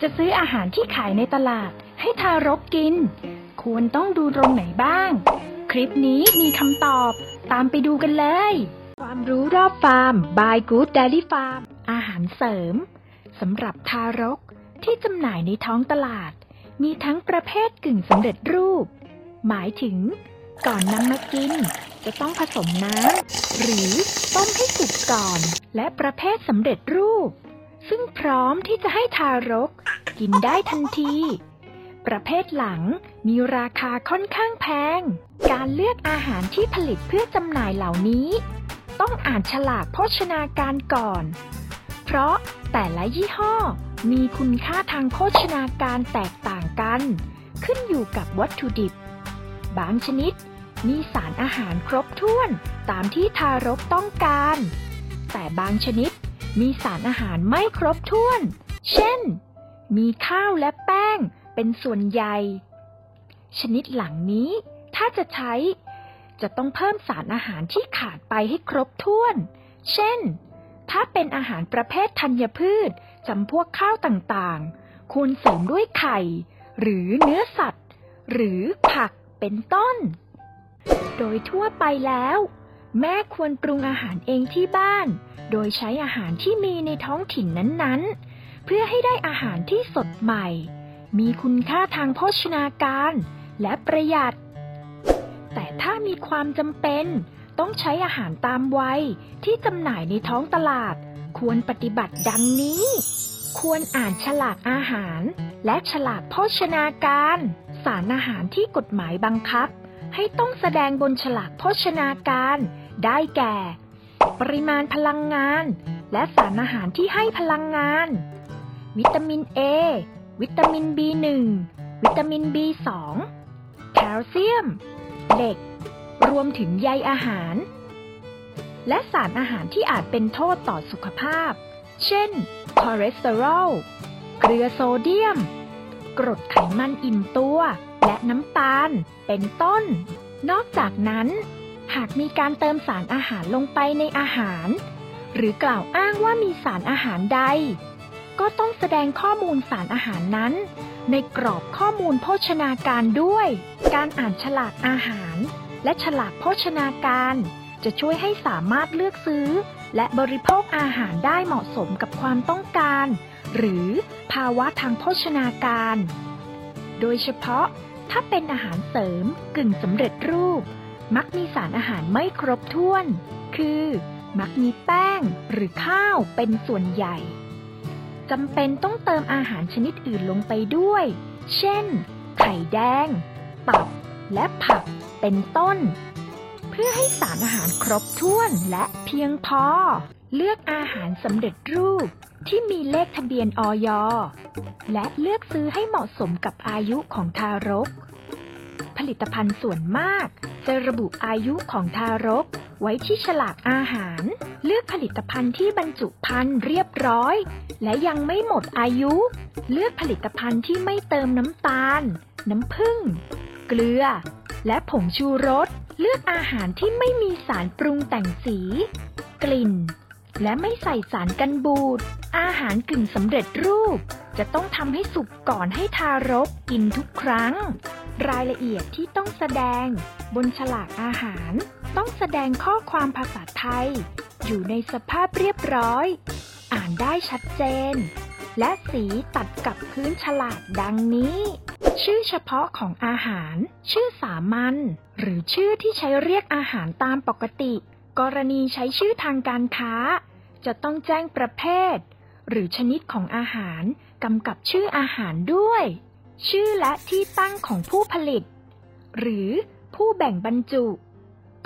จะซื้ออาหารที่ขายในตลาดให้ทารกกิน ควรต้องดูตรงไหนบ้าง คลิปนี้มีคำตอบ ตามไปดูกันเลย ความรู้รอบฟาร์ม by Good Dairy Farm อาหารเสริมสำหรับทารกที่จำหน่ายในท้องตลาด มีทั้งประเภทกึ่งสำเร็จรูป หมายถึง ก่อนนำมากิน จะต้องผสมน้ำหรือต้มให้สุกก่อน และประเภทสำเร็จรูป ซึ่งพร้อมที่จะให้ทารก กินได้ทันที ประเภทหลังมีราคาค่อนข้างแพง การเลือกอาหารที่ผลิตเพื่อจำหน่ายเหล่านี้ ต้องอ่านฉลากโภชนาการก่อน เพราะแต่ละยี่ห้อมีคุณค่าทางโภชนาการแตกต่างกัน ขึ้นอยู่กับวัตถุดิบ บางชนิดมีสารอาหารครบถ้วนตามที่ทารกต้องการ แต่บางชนิด มีสารอาหารไม่ครบถ้วน เช่น มีข้าวและแป้งเป็นส่วนใหญ่ ชนิดหลังนี้ ถ้าจะใช้ จะต้องเพิ่มสารอาหารที่ขาดไปให้ครบถ้วน เช่น ถ้าเป็นอาหารประเภทธัญพืชจำพวกข้าวต่างๆ ควรเสริมด้วยไข่ หรือเนื้อสัตว์ หรือผักเป็นต้น โดยทั่วไปแล้ว แม่ควรปรุงอาหารเองที่บ้าน โดยใช้อาหารที่มีในท้องถิ่นนั้นๆ เพื่อให้ได้อาหารที่สดใหม่ มีคุณค่าทางโภชนาการและประหยัด แต่ถ้ามีความจำเป็น ต้องใช้อาหารตามวัยที่จำหน่ายในท้องตลาด ควรปฏิบัติดังนี้ ควรอ่านฉลากอาหาร และฉลากโภชนาการ สารอาหารที่กฎหมายบังคับ ให้ต้องแสดงบนฉลากโภชนาการ ได้แก่ ปริมาณพลังงาน และสารอาหารที่ให้พลังงาน วิตามิน A วิตามิน B1 วิตามิน B2 แคลเซียม เหล็ก รวมถึงใยอาหาร และสารอาหารที่อาจเป็นโทษต่อสุขภาพ เช่น คอเลสเตอรอล เกลือโซเดียม กรดไขมันอิ่มตัว และน้ำตาล เป็นต้น นอกจากนั้น หากมีการเติมสารอาหารลงไปในอาหาร หรือกล่าวอ้างว่ามีสารอาหารใด ก็ต้องแสดงข้อมูลสารอาหารนั้น ในกรอบข้อมูลโภชนาการด้วย การอ่านฉลากอาหาร และฉลากโภชนาการ จะช่วยให้สามารถเลือกซื้อ และบริโภคอาหารได้เหมาะสมกับความต้องการ หรือภาวะทางโภชนาการ โดยเฉพาะ ถ้าเป็นอาหารเสริมกึ่งสำเร็จรูป มักมีสารอาหารไม่ครบถ้วน คือ มักมีแป้งหรือข้าวเป็นส่วนใหญ่จำเป็นต้องเติมอาหารชนิดอื่นลงไปด้วย เช่น ไข่แดง ตับ และผัก เป็นต้น เพื่อให้สารอาหารครบถ้วนและเพียงพอ เลือกอาหารสำเร็จรูปที่มีเลขทะเบียนออย และเลือกซื้อให้เหมาะสมกับอายุของทารก ผลิตภัณฑ์ส่วนมาก จะระบุอายุของทารก ไว้ที่ฉลากอาหาร เลือกผลิตภัณฑ์ที่บรรจุภัณฑ์เรียบร้อย และยังไม่หมดอายุ เลือกผลิตภัณฑ์ที่ไม่เติมน้ำตาล น้ำผึ้ง เกลือ และผงชูรส เลือกอาหารที่ไม่มีสารปรุงแต่งสี กลิ่น และไม่ใส่สารกันบูด อาหารกึ่งสำเร็จรูป จะต้องทำให้สุกก่อนให้ทารกกินทุกครั้ง รายละเอียดที่ต้องแสดง บนฉลากอาหาร ต้องแสดงข้อความภาษาไทย อยู่ในสภาพเรียบร้อย อ่านได้ชัดเจน และสีตัดกับพื้นฉลากดังนี้ ชื่อเฉพาะของอาหาร ชื่อสามัญหรือชื่อที่ใช้เรียกอาหารตามปกติกรณีใช้ชื่อทางการค้า จะต้องแจ้งประเภท หรือชนิดของอาหารกำกับชื่ออาหารด้วย ชื่อและที่ตั้งของผู้ผลิต หรือผู้แบ่งบรรจุ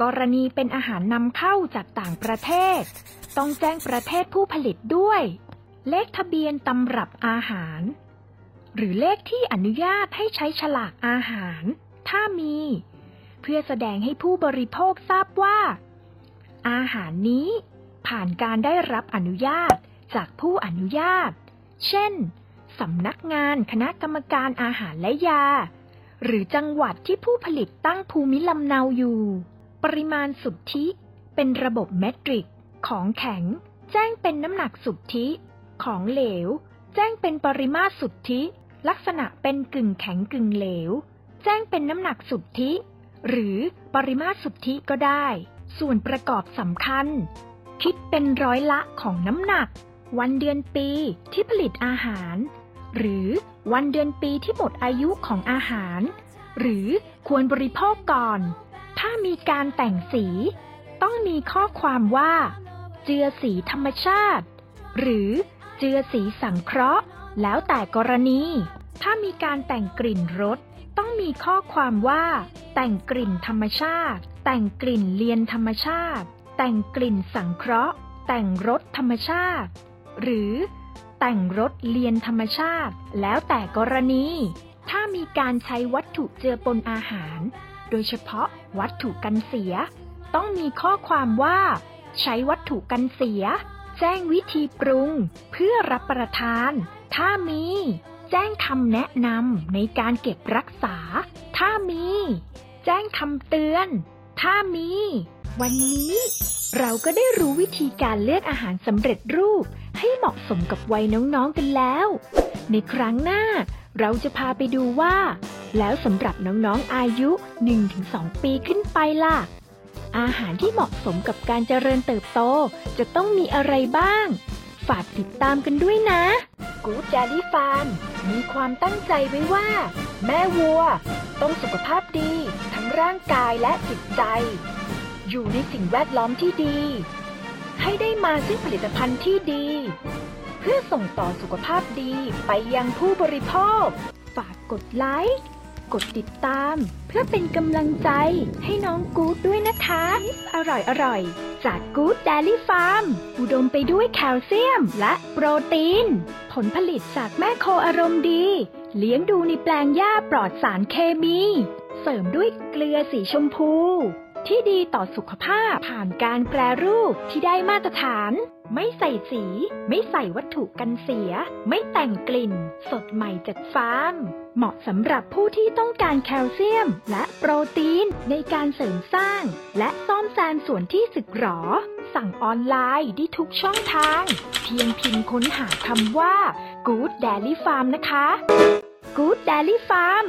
กรณีเป็นอาหารนำเข้าจากต่างประเทศ ต้องแจ้งประเทศผู้ผลิตด้วย เลขทะเบียนตำรับอาหาร หรือเลขที่อนุญาตให้ใช้ฉลากอาหาร ถ้ามี เพื่อแสดงให้ผู้บริโภคทราบว่า อาหารนี้ ผ่านการได้รับอนุญาตจากผู้อนุญาต เช่น สำนักงานคณะกรรมการอาหารและยา หรือจังหวัดที่ผู้ผลิตตั้งภูมิลำเนาอยู่ ปริมาณสุทธิ เป็นระบบเมตริก ของแข็ง แจ้งเป็นน้ำหนักสุทธิ ของเหลว แจ้งเป็นปริมาตรสุทธิ ลักษณะเป็นกึ่งแข็งกึ่งเหลว แจ้งเป็นน้ำหนักสุทธิ หรือปริมาตรสุทธิก็ได้ ส่วนประกอบสำคัญ คิดเป็นร้อยละของน้ำหนัก วันเดือนปีที่ผลิตอาหาร หรือวันเดือนปีที่หมดอายุของอาหาร หรือควรบริโภคก่อน ถ้ามีการแต่งสี ต้องมีข้อความว่า เจือสีธรรมชาติ หรือเจือสีสังเคราะห์ แล้วแต่กรณี ถ้ามีการแต่งกลิ่นรสต้องมีข้อความว่า แต่งกลิ่นธรรมชาติ แต่งกลิ่นเลียนธรรมชาติ แต่งกลิ่นสังเคราะห์ แต่งรสธรรมชาติ หรือแต่งรสเลียนธรรมชาติ แล้วแต่กรณี ถ้ามีการใช้วัตถุเจือปนอาหาร โดยเฉพาะวัตถุกันเสีย ต้องมีข้อความว่า ใช้วัตถุกันเสีย แจ้งวิธีปรุง เพื่อรับประทาน ถ้ามีแจ้งคำแนะนำในการเก็บรักษา ถ้ามี แจ้งคำเตือน ถ้ามี วันนี้เราก็ได้รู้วิธีการเลือกอาหารสำเร็จรูปให้เหมาะสมกับวัยน้องๆกันแล้ว ในครั้งหน้า เราจะพาไปดูว่า แล้วสำหรับน้องๆอายุ 1-2 ปีขึ้นไปล่ะ อาหารที่เหมาะสมกับการเจริญเติบโตจะต้องมีอะไรบ้าง ฝากติดตามกันด้วยนะ กู๊ด d ด d ี่ฟาร์มมีความตั้งใจไว้ว่า แม่วัว ต้องสุขภาพดี ทั้งร่างกายและจิตใจ อยู่ในสิ่งแวดล้อมที่ดี ให้ได้มาซึ่งผลิตภัณฑ์ที่ดี เพื่อส่งต่อสุขภาพดีไปยังผู้บริโภค ฝากกดไลค์ กดติดตาม เพื่อเป็นกำลังใจให้น้องกู๊ดด้วยนะคะอร่อยอร่อยๆจากกู๊ด d ดลี่ฟาร์ม อุดมไปด้วยแคลเซียมและโปรตีน ผลผลิตจากแม่โคอารมณ์ดี เลี้ยงดูในแปลงหญ้าปลอดสารเคมี เสริมด้วยเกลือสีชมพู ที่ดีต่อสุขภาพผ่านการแปรรูปที่ได้มาตรฐาน ไม่ใส่สี ไม่ใส่วัตถุกันเสีย ไม่แต่งกลิ่น สดใหม่จากฟาร์ม เหมาะสำหรับผู้ที่ต้องการแคลเซียม และโปรตีนในการเสริมสร้าง และซ่อมแซมส่วนที่สึกหรอ สั่งออนไลน์ได้ทุกช่องทาง เพียงพิมพ์ค้นหาคำว่า Good Dairy Farm นะคะ Good Dairy Farm